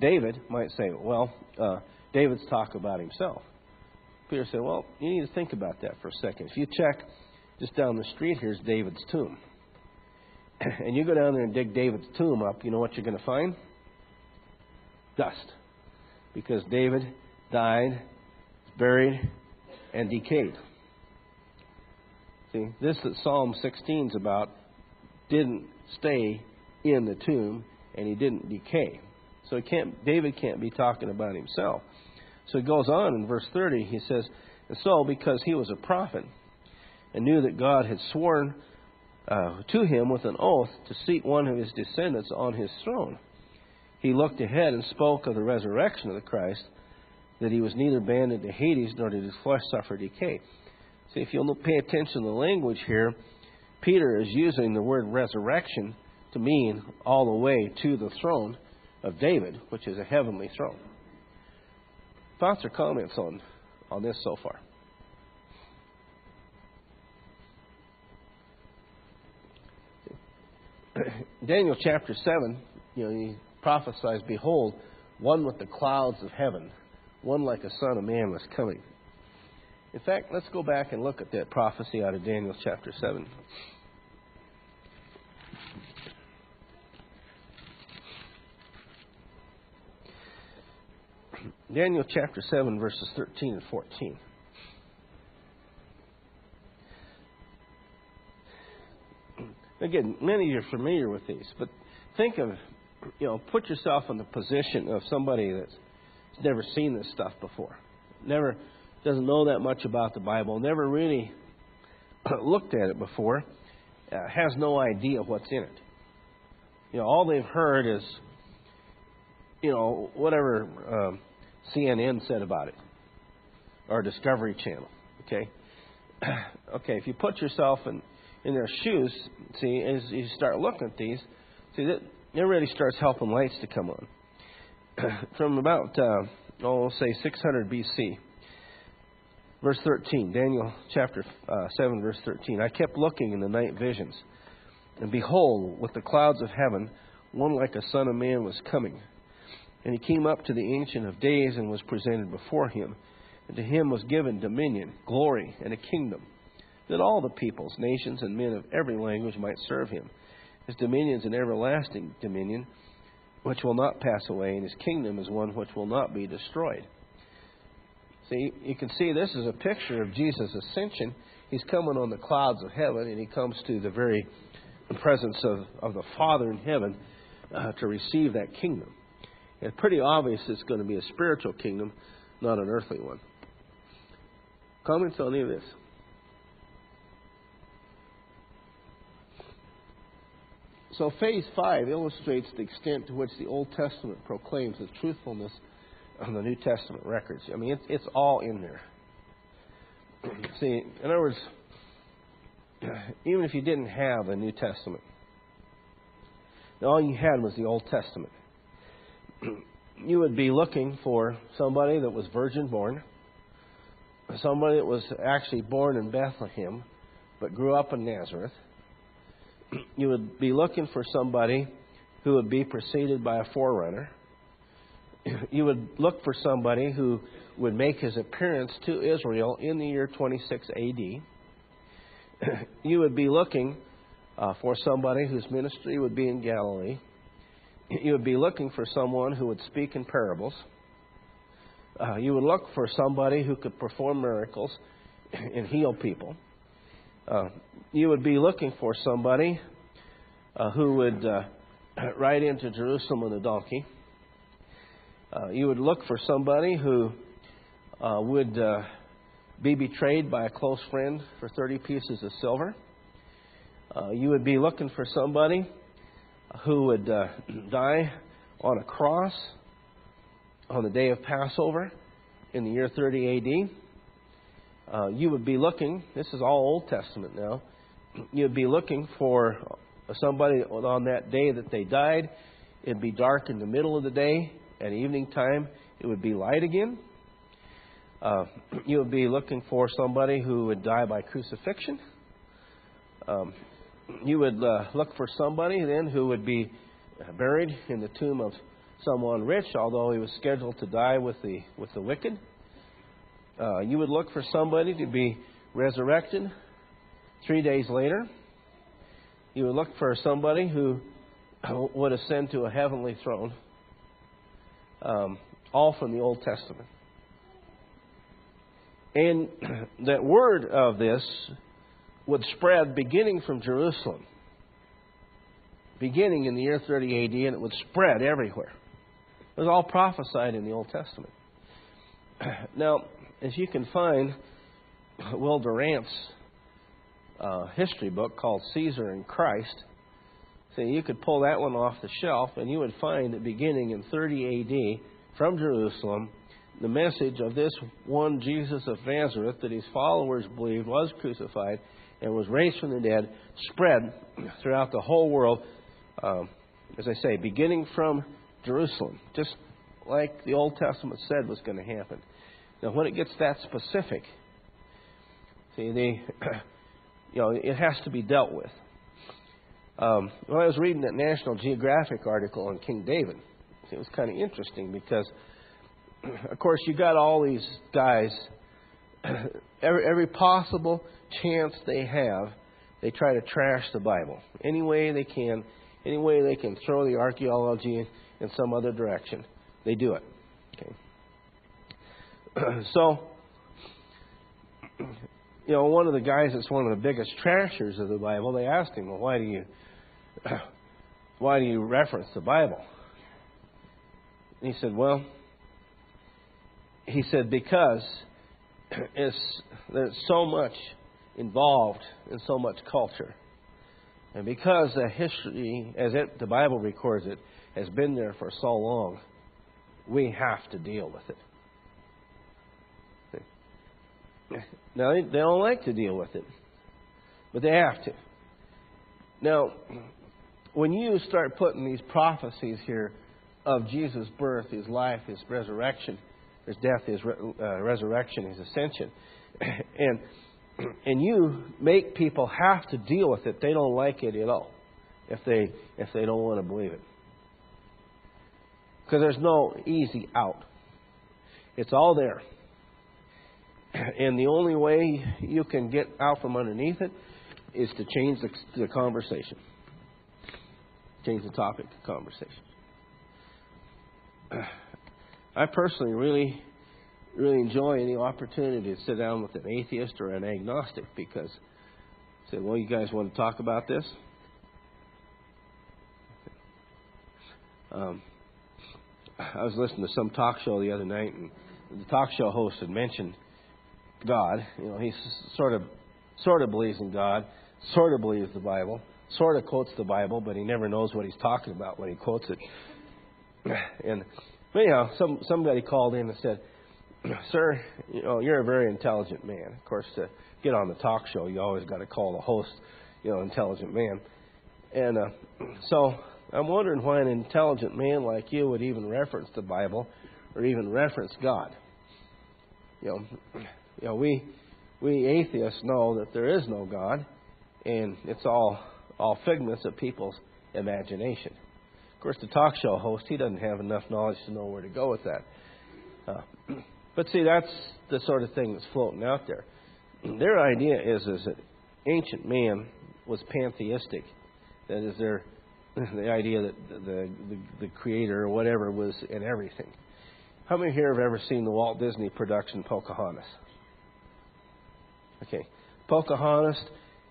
S3: David, might say, well, uh, David's talk about himself. Peter said, well, you need to think about that for a second. If you check just down the street, here's David's tomb. <clears throat> And you go down there and dig David's tomb up, you know what you're going to find? Dust. Because David died, buried, and decayed. See, this that Psalm 16 is about didn't stay in the tomb and he didn't decay. So can't, David can't be talking about himself. So he goes on in verse 30, he says, And so, because he was a prophet and knew that God had sworn uh, to him with an oath to seat one of his descendants on his throne, he looked ahead and spoke of the resurrection of the Christ, that he was neither abandoned to Hades nor did his flesh suffer decay. See, if you'll pay attention to the language here, Peter is using the word resurrection to mean all the way to the throne of David, which is a heavenly throne. Thoughts or comments on, on this so far? <clears throat> Daniel chapter 7, you know, he prophesies, Behold, one with the clouds of heaven, one like a son of man was coming. In fact, let's go back and look at that prophecy out of Daniel chapter 7. Daniel chapter 7, verses 13 and 14. Again, many of you are familiar with these, but think of, you know, put yourself in the position of somebody that's never seen this stuff before, never doesn't know that much about the Bible, never really <clears throat> looked at it before, uh, has no idea what's in it. You know, all they've heard is, you know, whatever um, CNN said about it or Discovery Channel. Okay, <clears throat> okay. If you put yourself in in their shoes, see, as you start looking at these, see that it really starts helping lights to come on. <clears throat> From about, uh, oh, say 600 BC, Verse 13, Daniel chapter uh, 7, verse 13. I kept looking in the night visions, and behold, with the clouds of heaven, one like a son of man was coming. And he came up to the Ancient of Days and was presented before him. And to him was given dominion, glory, and a kingdom, that all the peoples, nations, and men of every language might serve him. His dominion is an everlasting dominion, which will not pass away, and his kingdom is one which will not be destroyed. See, you can see this is a picture of Jesus' ascension. He's coming on the clouds of heaven, and he comes to the very presence of, of the Father in heaven uh, to receive that kingdom. It's pretty obvious it's going to be a spiritual kingdom, not an earthly one. Comments on any of this? So, phase five illustrates the extent to which the Old Testament proclaims the truthfulness of the New Testament records. I mean, it's, it's all in there. <clears throat> See, in other words, <clears throat> even if you didn't have a New Testament, all you had was the Old Testament, <clears throat> you would be looking for somebody that was virgin born, somebody that was actually born in Bethlehem but grew up in Nazareth. <clears throat> You would be looking for somebody who would be preceded by a forerunner <clears throat> you would look for somebody who would make his appearance to Israel in the year 26 AD. you would be looking uh, for somebody whose ministry would be in Galilee. You would be looking for someone who would speak in parables. Uh, you would look for somebody who could perform miracles and heal people. Uh, you would be looking for somebody uh, who would uh, ride into Jerusalem on a donkey. Uh, you would look for somebody who uh, would be betrayed by a close friend for 30 pieces of silver. You would be looking for somebody who would uh, <clears throat> die on a cross on the day of Passover in the year 30 AD. Uh, you would be looking, this is all Old Testament now, <clears throat> you'd be looking for somebody on that day that they died. It'd be dark in the middle of the day. At evening time, it would be light again. Uh, <clears throat> you would be looking for somebody who would die by crucifixion. Um, you would uh, look for somebody then who would be buried in the tomb of someone rich, although he was scheduled to die with the with the wicked. Uh, you would look for somebody to be resurrected three days later. You would look for somebody who <coughs> would ascend to a heavenly throne, um, all from the Old Testament. And <coughs> that word of this would spread beginning from Jerusalem, beginning in the year 30 AD, and it would spread everywhere. It was all prophesied in the Old Testament. <clears throat> Now, as you can find, Will Durant's uh, history book called Caesar and Christ. So you could pull that one off the shelf, and you would find that beginning in 30 AD from Jerusalem, the message of this one Jesus of Nazareth that his followers believed was crucified and was raised from the dead spread throughout the whole world, um, as I say, beginning from Jerusalem, just like the Old Testament said was going to happen. Now, when it gets that specific, see, the <clears throat> you know, it has to be dealt with. Um, when I was reading that National Geographic article on King David, it was kind of interesting because, <clears throat> of course, you got all these guys. <coughs> Every, every possible chance they have, they try to trash the Bible any way they can, any way they can throw the archaeology in, some other direction. They do it. Okay. <coughs> so you know, one of the guys that's one of the biggest trashers of the Bible, they asked him, "Well, why do you, <coughs> why do you reference the Bible?" And he said, "Well," he said, "because it's there's so much involved in so much culture, and because the history, as it the Bible records it, has been there for so long, we have to deal with it." Now, they don't like to deal with it, but they have to. Now, when you start putting these prophecies here of Jesus' birth, his life, his resurrection, his death, his re- uh, resurrection, his ascension, <clears throat> and <clears throat> and you make people have to deal with it, they don't like it at all if they if they don't want to believe it. Because there's no easy out. It's all there. <clears throat> And the only way you can get out from underneath it is to change the, the conversation, change the topic of conversation. I personally really, really enjoy any opportunity to sit down with an atheist or an agnostic because I say, well, you guys want to talk about this? Um, I was listening to some talk show the other night, and the talk show host had mentioned God. You know, he sort of sort of believes in God, sort of believes the Bible, sort of quotes the Bible, but he never knows what he's talking about when he quotes it. <sighs> And but anyhow, some somebody called in and said, <clears throat> "Sir, you know, you're a very intelligent man. Of course, to get on the talk show, you always got to call the host, you know, intelligent man." And uh, <clears throat> so I'm wondering why an intelligent man like you would even reference the Bible or even reference God. You know, <clears throat> you know, we we atheists know that there is no God, and it's all all figments of people's imagination. Course, the talk show host he doesn't have enough knowledge to know where to go with that. Uh, <clears throat> but see, that's the sort of thing that's floating out there. <clears throat> Their idea is is that ancient man was pantheistic. That is, their <clears throat> the idea that the, the the creator or whatever was in everything. How many here have ever seen the Walt Disney production Pocahontas? Okay, Pocahontas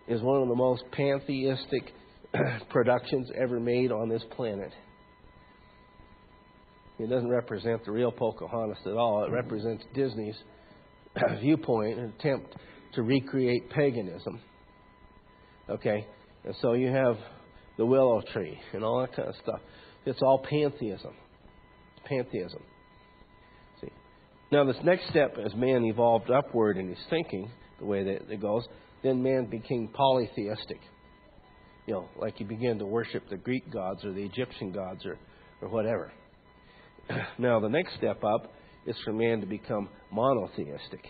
S3: is one of the most pantheistic <clears throat> productions ever made on this planet. It doesn't represent the real Pocahontas at all. It represents Disney's <clears throat> viewpoint, an attempt to recreate paganism. Okay? And so you have the willow tree and all that kind of stuff. It's all pantheism. Pantheism. See? Now, this next step, as man evolved upward in his thinking, the way that it goes, then man became polytheistic. You know, like he began to worship the Greek gods or the Egyptian gods or, or whatever. <clears throat> now, the next step up is for man to become monotheistic,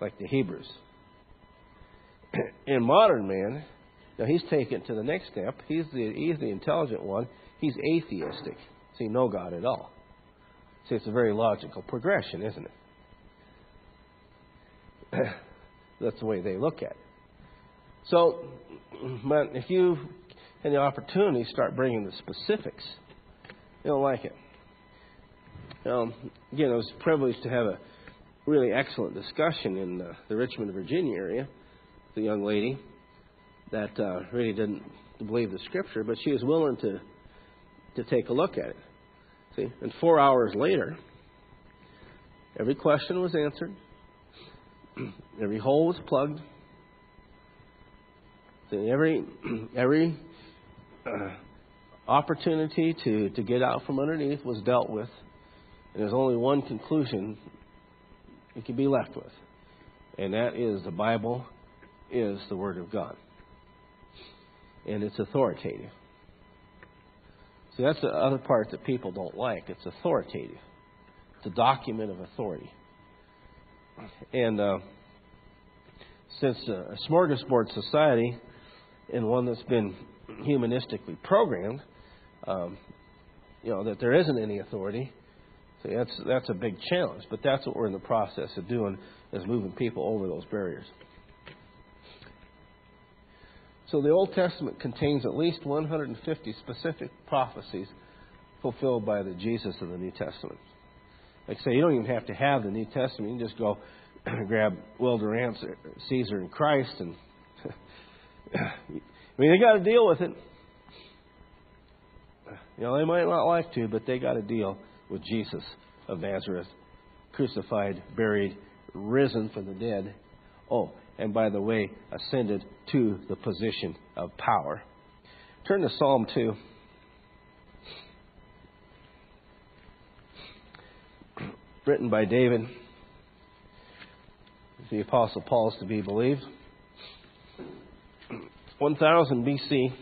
S3: like the Hebrews. <clears throat> In modern man, now he's taken to the next step. He's the, he's the intelligent one. He's atheistic. See, no God at all. See, it's a very logical progression, isn't it? <clears throat> That's the way they look at it. So, but if you have the opportunity, start bringing the specifics. You don't like it. Um, again, I was privileged to have a really excellent discussion in the Richmond, Virginia area. The young lady that uh, really didn't believe the scripture, but she was willing to to take a look at it. See, and four hours later, every question was answered, <clears throat> every hole was plugged, See, every <clears throat> every uh, opportunity to to get out from underneath was dealt with, and there's only one conclusion it can be left with, and that is the Bible is the Word of God and it's authoritative. See, that's the other part that people don't like. It's authoritative. It's a document of authority. And uh, since uh, a smorgasbord society and one that's been humanistically programmed, um, you know, that there isn't any authority, So that's, that's a big challenge. But that's what we're in the process of doing, is moving people over those barriers. So the Old Testament contains at least 150 specific prophecies fulfilled by the Jesus of the New Testament. Like I say, you don't even have to have the New Testament. You can just go <clears throat> grab Will Durant's Caesar and Christ, and I mean, they got to deal with it. You know, they might not like to, but they got to deal with Jesus of Nazareth, crucified, buried, risen from the dead. Oh, and by the way, ascended to the position of power. Turn to Psalm 2. Written by David. The Apostle Paul is to be believed. 1000 BC.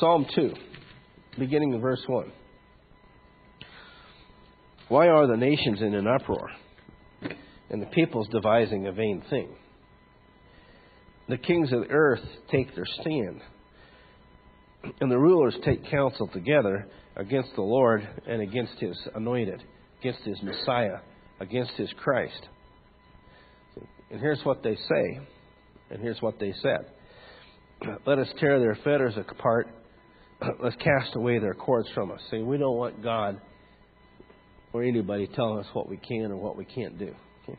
S3: Psalm 2, beginning in verse 1. Why are the nations in an uproar, and the peoples devising a vain thing? The kings of the earth take their stand, and the rulers take counsel together against the Lord and against his anointed, against his Messiah, against his Christ. And here's what they say, and here's what they said <clears throat> Let us tear their fetters apart, <clears throat> let's cast away their cords from us. See, we don't want God or anybody telling us what we can or what we can't do. Okay?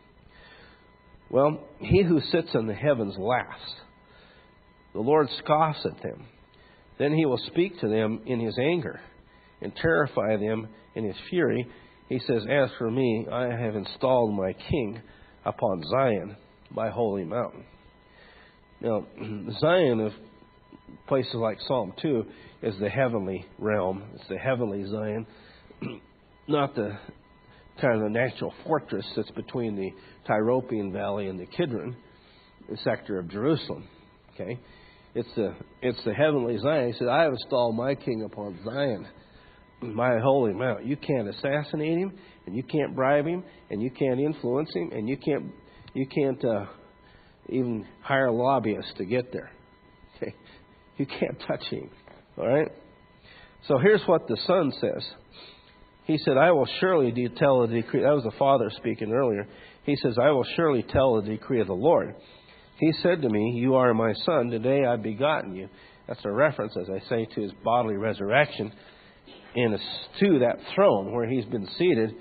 S3: Well, he who sits in the heavens laughs. The Lord scoffs at them. Then he will speak to them in his anger and terrify them in his fury. He says, As for me, I have installed my king upon Zion, my holy mountain. Now, <clears throat> Zion, of places like Psalm 2, is the heavenly realm. It's the heavenly Zion. <clears throat> not the kind of the natural fortress that's between the Tyropoeon Valley and the Kidron the sector of Jerusalem. Okay, it's the it's the heavenly Zion. He said, "I have installed my king upon Zion, my holy mount. You can't assassinate him, and you can't bribe him, and you can't influence him, and you can't you can't uh, even hire lobbyists to get there. Okay, <laughs> you can't touch him. All right. So here's what the Son says. He said, I will surely tell the decree. That was the Father speaking earlier. He says, I will surely tell the decree of the Lord. He said to me, You are my son. Today I've begotten you. That's a reference, as I say, to his bodily resurrection and to that throne where he's been seated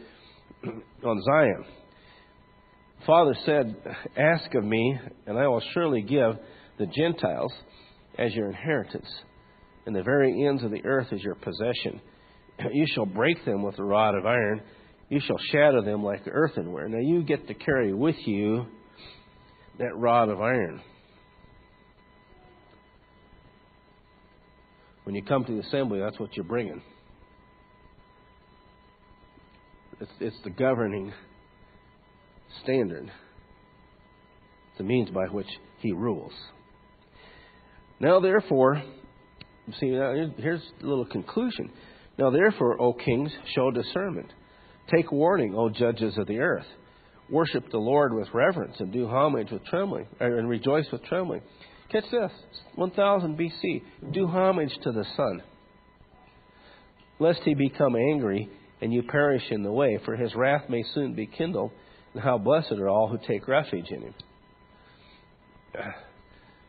S3: <clears throat> on Zion. Father said, Ask of me, and I will surely give the Gentiles as your inheritance, and the very ends of the earth as your possession. <clears throat> You shall break them with a rod of iron, you shall shatter them like earthenware. Now you get to carry with you that rod of iron. When you come to the assembly, that's what you're bringing. It's, it's the governing standard, the means by which he rules. Now, therefore, see, here's a little conclusion. Now, therefore, O kings, show discernment. Take warning, O judges of the earth. Worship the Lord with reverence and do homage with trembling, er, and rejoice with trembling. Catch this 1000 BC. Do homage to the Son, lest he become angry and you perish in the way, for his wrath may soon be kindled. And how blessed are all who take refuge in him. <sighs>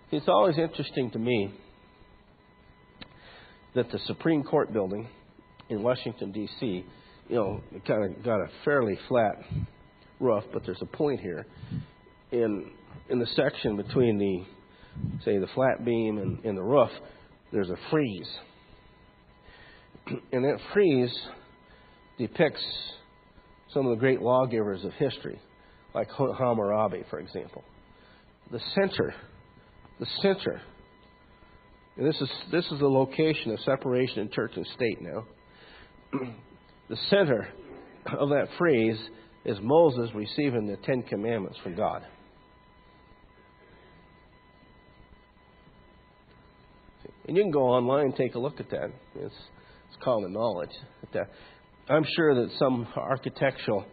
S3: It's always interesting to me that the Supreme Court building in Washington, D.C., you know, kind of got a fairly flat roof, but there's a point here. In, in the section between the, say, the flat beam and, and the roof, there's a frieze. <clears throat> And that frieze depicts some of the great lawgivers of history, like Hammurabi, for example. The center, the center, and this is this is the location of separation in church and state now. <clears throat> the center of that phrase is Moses receiving the Ten Commandments from God. And you can go online and take a look at that. It's, it's common knowledge. That I'm sure that some architectural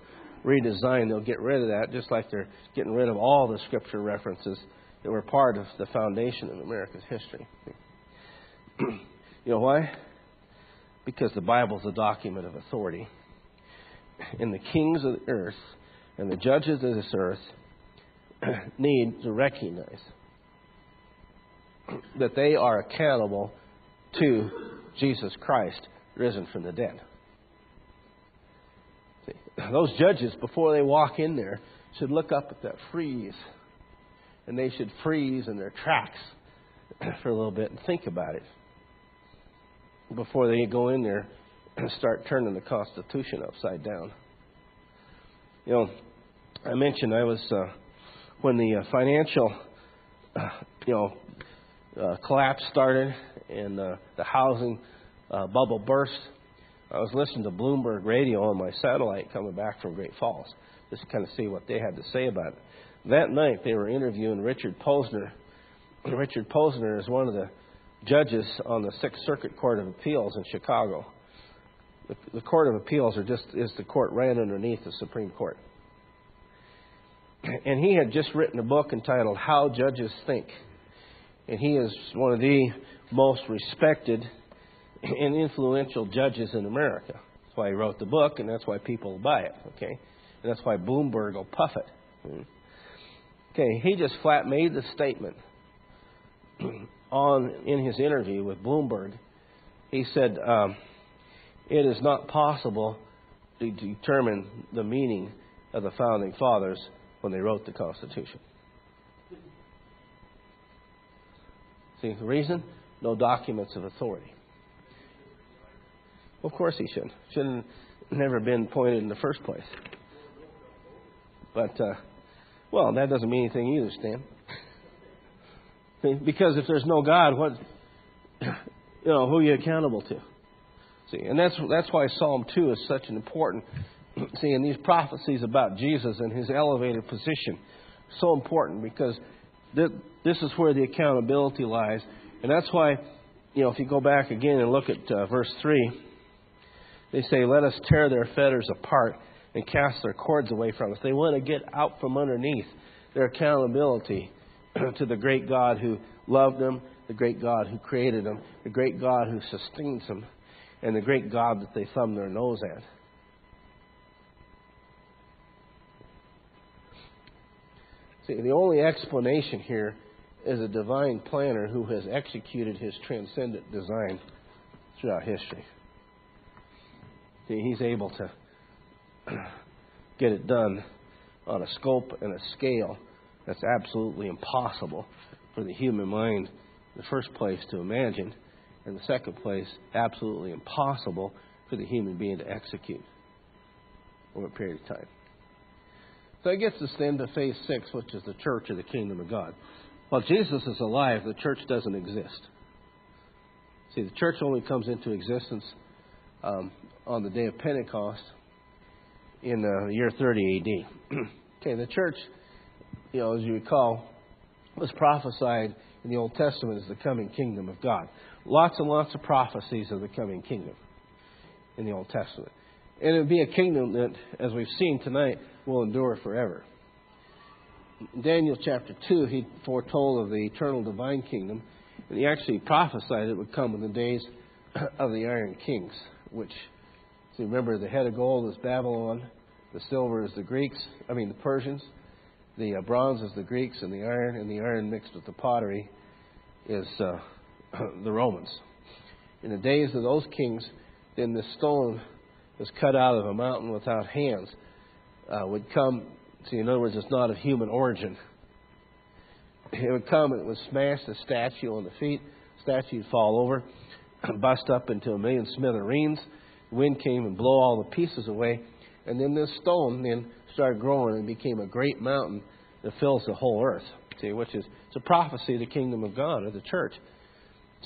S3: redesign, they'll get rid of that, just like they're getting rid of all the scripture references that were part of the foundation of America's history. <clears throat> you know why? Because the Bible is a document of authority. And the kings of the earth and the judges of this earth <clears throat> need to recognize that they are accountable to Jesus Christ risen from the dead. Those judges, before they walk in there, should look up at that frieze. And they should freeze in their tracks <clears throat> for a little bit and think about it before they go in there and start turning the Constitution upside down. You know, I mentioned I was, uh, when the uh, financial, uh, you know, uh, collapse started and uh, the housing uh, bubble burst, I was listening to Bloomberg radio on my satellite coming back from Great Falls, just to kind of see what they had to say about it. That night, they were interviewing Richard Posner. <clears throat> Richard Posner is one of the judges on the Sixth Circuit Court of Appeals in Chicago. The, the Court of Appeals are just is the court right underneath the Supreme Court. And he had just written a book entitled How Judges Think. And he is one of the most respected and influential judges in America. That's why he wrote the book, and that's why people will buy it. Okay, and that's why Bloomberg will puff it. Okay, he just flat made the statement <clears throat> on in his interview with Bloomberg. He said um, it is not possible to determine the meaning of the founding fathers when they wrote the Constitution. See the reason? No documents of authority. Of course he should. Shouldn't never been appointed in the first place. But uh, well, that doesn't mean anything either, Stan. <laughs> because if there's no God, what you know, who are you accountable to? See, and that's that's why Psalm two is such an important. <clears throat> See, and these prophecies about Jesus and his elevated position, so important because this is where the accountability lies, and that's why, you know, if you go back again and look at uh, verse three, they say, Let us tear their fetters apart and cast their cords away from us. They want to get out from underneath their accountability <clears throat> to the great God who loved them, the great God who created them, the great God who sustains them, and the great God that they thumb their nose at. See, the only explanation here is a divine planner who has executed his transcendent design throughout history. See, he's able to <clears throat> get it done on a scope and a scale that's absolutely impossible for the human mind, in the first place, to imagine, and the second place, absolutely impossible for the human being to execute over a period of time. So that gets us then to phase six, which is the church of the kingdom of God. While Jesus is alive, the church doesn't exist. See, the church only comes into existence um, on the day of Pentecost in the year 30 AD. <clears throat> okay, the church, you know, as you recall, was prophesied in the Old Testament as the coming kingdom of God. Lots and lots of prophecies of the coming kingdom in the Old Testament. And it would be a kingdom that, as we've seen tonight, will endure forever. In Daniel chapter 2, he foretold of the eternal divine kingdom, and he actually prophesied it would come in the days <clears throat> of the iron kings, which, see, remember, the head of gold is Babylon, the silver is the Greeks, I mean the Persians, the uh, bronze is the Greeks, and the iron, and the iron mixed with the pottery is uh, <clears throat> the Romans. In the days of those kings, then the stone was cut out of a mountain without hands uh, would come. See, in other words, it's not of human origin. It would come and it would smash the statue on the feet. Statue would fall over, <clears throat> bust up into a million smithereens. Wind came and blow all the pieces away. And then this stone then started growing and became a great mountain that fills the whole earth. See, which is it's a prophecy of the kingdom of God, of the church.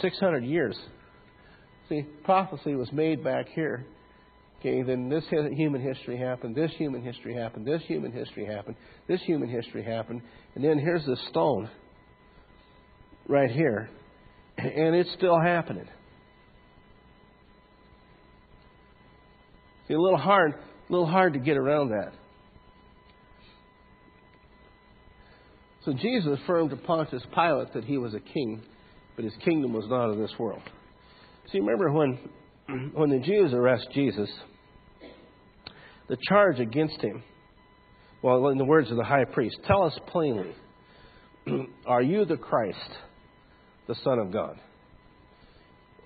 S3: 600 years. See, prophecy was made back here Okay, then this human history happened, this human history happened, this human history happened, this human history happened, and then here's this stone right here, and it's still happening. See, a little hard, a little hard to get around that. So Jesus affirmed to Pontius Pilate that he was a king, but his kingdom was not of this world. See, remember when <clears throat> when the Jews arrest Jesus, the charge against him, well, in the words of the high priest, tell us plainly, <clears throat> are you the Christ, the Son of God?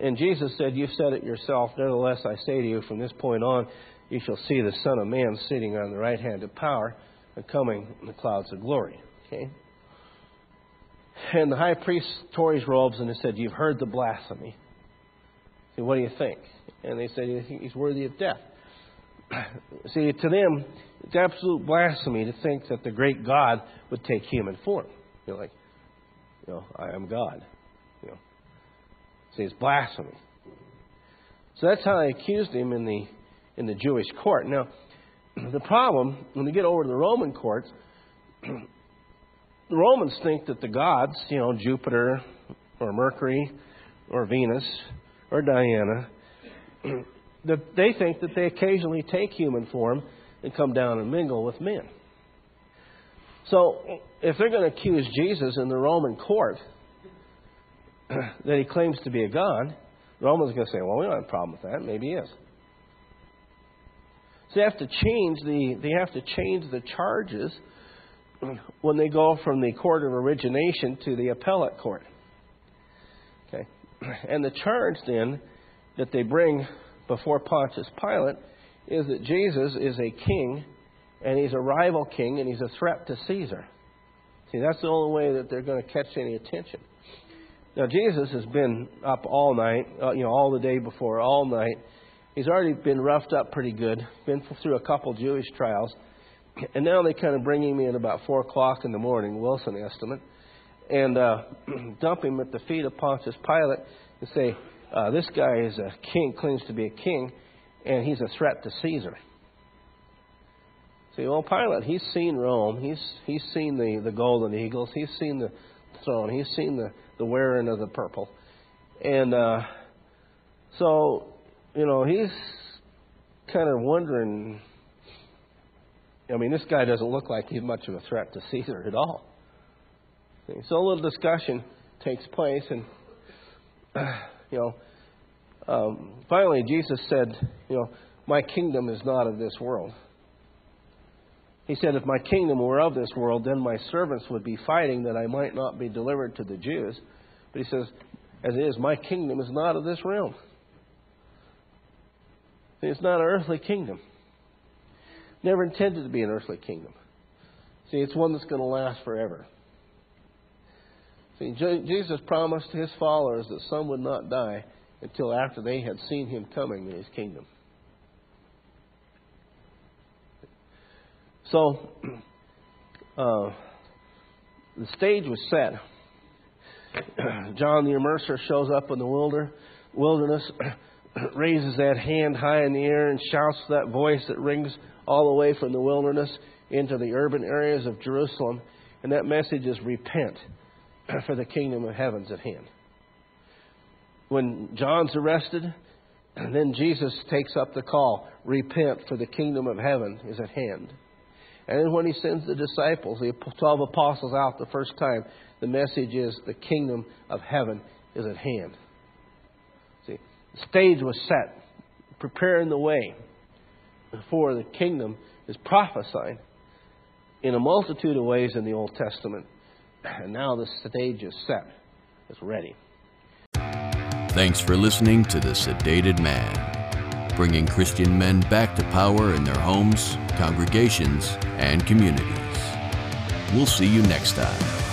S3: And Jesus said, You've said it yourself. Nevertheless, I say to you, from this point on, you shall see the Son of Man sitting on the right hand of power and coming in the clouds of glory. Okay? And the high priest tore his robes and he said, You've heard the blasphemy. So what do you think? And they said, He's worthy of death. <clears throat> See, to them, it's absolute blasphemy to think that the great God would take human form. You're like, you know, I am God. You know, see, it's blasphemy. So that's how they accused him in the in the Jewish court. Now, <clears throat> the problem when they get over to the Roman courts, <clears throat> the Romans think that the gods, you know, Jupiter or Mercury or Venus or Diana, <clears throat> that they think that they occasionally take human form and come down and mingle with men. So, if they're going to accuse Jesus in the Roman court <clears throat> that he claims to be a god, Romans going to say, "Well, we don't have a problem with that. Maybe he is." So they have to change the they have to change the charges <clears throat> when they go from the court of origination to the appellate court. Okay, <clears throat> and the charge then that they bring before Pontius Pilate is that Jesus is a king, and he's a rival king, and he's a threat to Caesar. See, that's the only way that they're going to catch any attention. Now, Jesus has been up all night, uh, you know, all the day before, all night. He's already been roughed up pretty good, been through a couple Jewish trials. <clears throat> And now they kind of bring him in about 4 o'clock in the morning, Wilson estimate, and uh, <clears throat> dump him at the feet of Pontius Pilate and say, uh, this guy is a king, claims to be a king, and he's a threat to Caesar. See, well, Pilate, he's seen Rome. He's he's seen the, the golden eagles. He's seen the throne. He's seen the, the wearing of the purple. And uh, so, you know, he's kind of wondering. I mean, this guy doesn't look like he's much of a threat to Caesar at all. So a little discussion takes place, and <clears throat> you know, um, finally, Jesus said, you know, my kingdom is not of this world. He said, If my kingdom were of this world, then my servants would be fighting that I might not be delivered to the Jews. But he says, As it is, my kingdom is not of this realm. It's not an earthly kingdom. Never intended to be an earthly kingdom. See, it's one that's going to last forever. See, Jesus promised his followers that some would not die until after they had seen him coming in his kingdom. So, <clears throat> uh, the stage was set. <clears throat> John the Immerser shows up in the wilder, wilderness, <clears throat> raises that hand high in the air, and shouts that voice that rings all the way from the wilderness into the urban areas of Jerusalem. And that message is repent, for the kingdom of heaven's at hand. When John's arrested, and then Jesus takes up the call repent, for the kingdom of heaven is at hand. And when he sends the disciples, the 12 apostles out the first time, the message is the kingdom of heaven is at hand. See, the stage was set, preparing the way for the kingdom is prophesied in a multitude of ways in the Old Testament. And now the stage is set, it's ready.
S1: Thanks for listening to The Sedated Man bringing Christian men back to power in their homes, congregations, and communities. We'll see you next time.